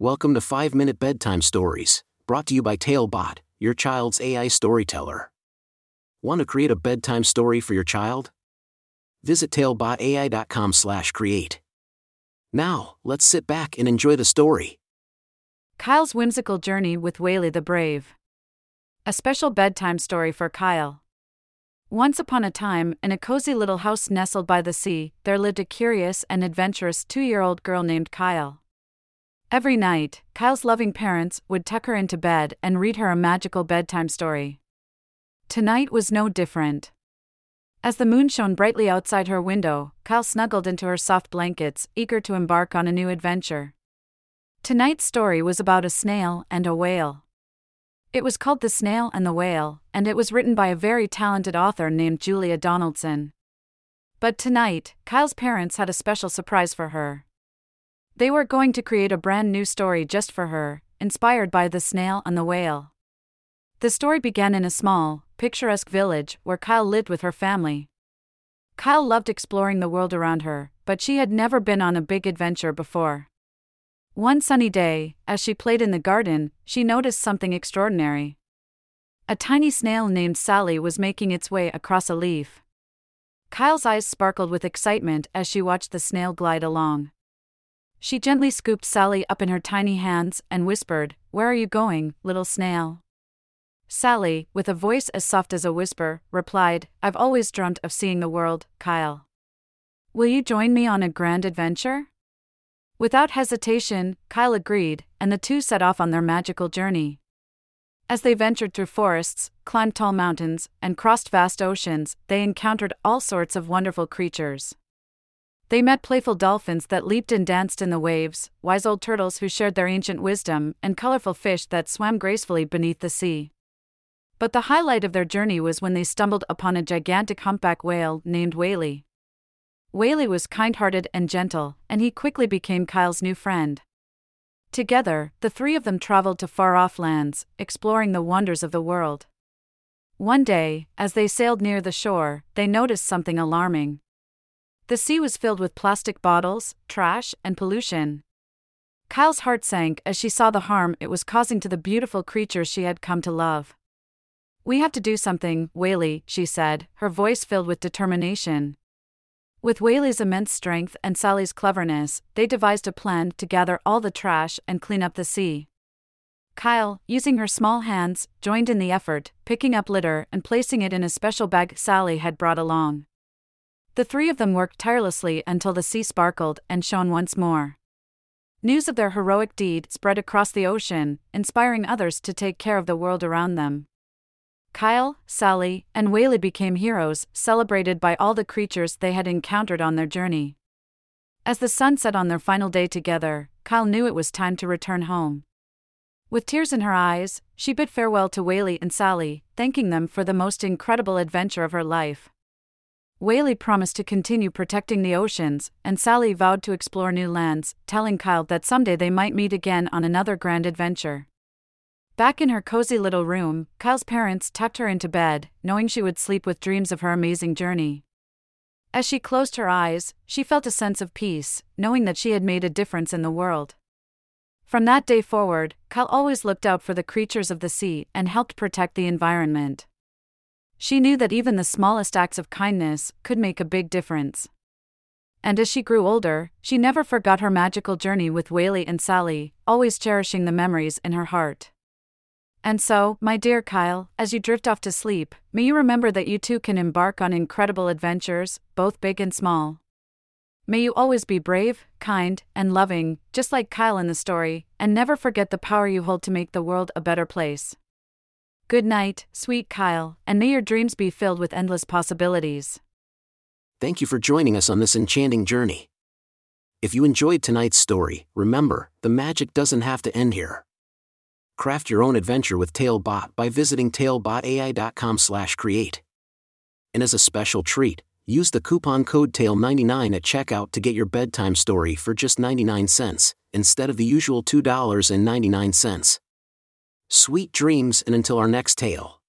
Welcome to 5 Minute Bedtime Stories, brought to you by Talebot, your child's AI storyteller. Want to create a bedtime story for your child? Visit talebotai.com/create. Now, let's sit back and enjoy the story. Kyle's whimsical journey with Whaley the Brave. A special bedtime story for Kyle. Once upon a time, in a cozy little house nestled by the sea, there lived a curious and adventurous two year old girl named Kyle. Every night, Kyle's loving parents would tuck her into bed and read her a magical bedtime story. Tonight was no different. As the moon shone brightly outside her window, Kyle snuggled into her soft blankets, eager to embark on a new adventure. Tonight's story was about a snail and a whale. It was called The Snail and the Whale, and it was written by a very talented author named Julia Donaldson. But tonight, Kyle's parents had a special surprise for her. They were going to create a brand new story just for her, inspired by the snail and the whale. The story began in a small, picturesque village where Kyle lived with her family. Kyle loved exploring the world around her, but she had never been on a big adventure before. One sunny day, as she played in the garden, she noticed something extraordinary. A tiny snail named Sally was making its way across a leaf. Kyle's eyes sparkled with excitement as she watched the snail glide along. She gently scooped Sally up in her tiny hands and whispered, Where are you going, little snail? Sally, with a voice as soft as a whisper, replied, I've always dreamt of seeing the world, Kyle. Will you join me on a grand adventure? Without hesitation, Kyle agreed, and the two set off on their magical journey. As they ventured through forests, climbed tall mountains, and crossed vast oceans, they encountered all sorts of wonderful creatures. They met playful dolphins that leaped and danced in the waves, wise old turtles who shared their ancient wisdom, and colorful fish that swam gracefully beneath the sea. But the highlight of their journey was when they stumbled upon a gigantic humpback whale named Whaley. Whaley was kind hearted and gentle, and he quickly became Kyle's new friend. Together, the three of them traveled to far off lands, exploring the wonders of the world. One day, as they sailed near the shore, they noticed something alarming. The sea was filled with plastic bottles, trash, and pollution. Kyle's heart sank as she saw the harm it was causing to the beautiful creatures she had come to love. We have to do something, Whaley, she said, her voice filled with determination. With Whaley's immense strength and Sally's cleverness, they devised a plan to gather all the trash and clean up the sea. Kyle, using her small hands, joined in the effort, picking up litter and placing it in a special bag Sally had brought along. The three of them worked tirelessly until the sea sparkled and shone once more. News of their heroic deed spread across the ocean, inspiring others to take care of the world around them. Kyle, Sally, and Whaley became heroes, celebrated by all the creatures they had encountered on their journey. As the sun set on their final day together, Kyle knew it was time to return home. With tears in her eyes, she bid farewell to Whaley and Sally, thanking them for the most incredible adventure of her life. Whaley promised to continue protecting the oceans, and Sally vowed to explore new lands, telling Kyle that someday they might meet again on another grand adventure. Back in her cozy little room, Kyle's parents tucked her into bed, knowing she would sleep with dreams of her amazing journey. As she closed her eyes, she felt a sense of peace, knowing that she had made a difference in the world. From that day forward, Kyle always looked out for the creatures of the sea and helped protect the environment. She knew that even the smallest acts of kindness could make a big difference. And as she grew older, she never forgot her magical journey with Whaley and Sally, always cherishing the memories in her heart. And so, my dear Kyle, as you drift off to sleep, may you remember that you too can embark on incredible adventures, both big and small. May you always be brave, kind, and loving, just like Kyle in the story, and never forget the power you hold to make the world a better place. Good night, sweet Kyle, and may your dreams be filled with endless possibilities. Thank you for joining us on this enchanting journey. If you enjoyed tonight's story, remember, the magic doesn't have to end here. Craft your own adventure with Talebot by visiting talebotai.com/create. And as a special treat, use the coupon code TALE99 at checkout to get your bedtime story for just 99 cents instead of the usual $2.99. Sweet dreams and until our next tale.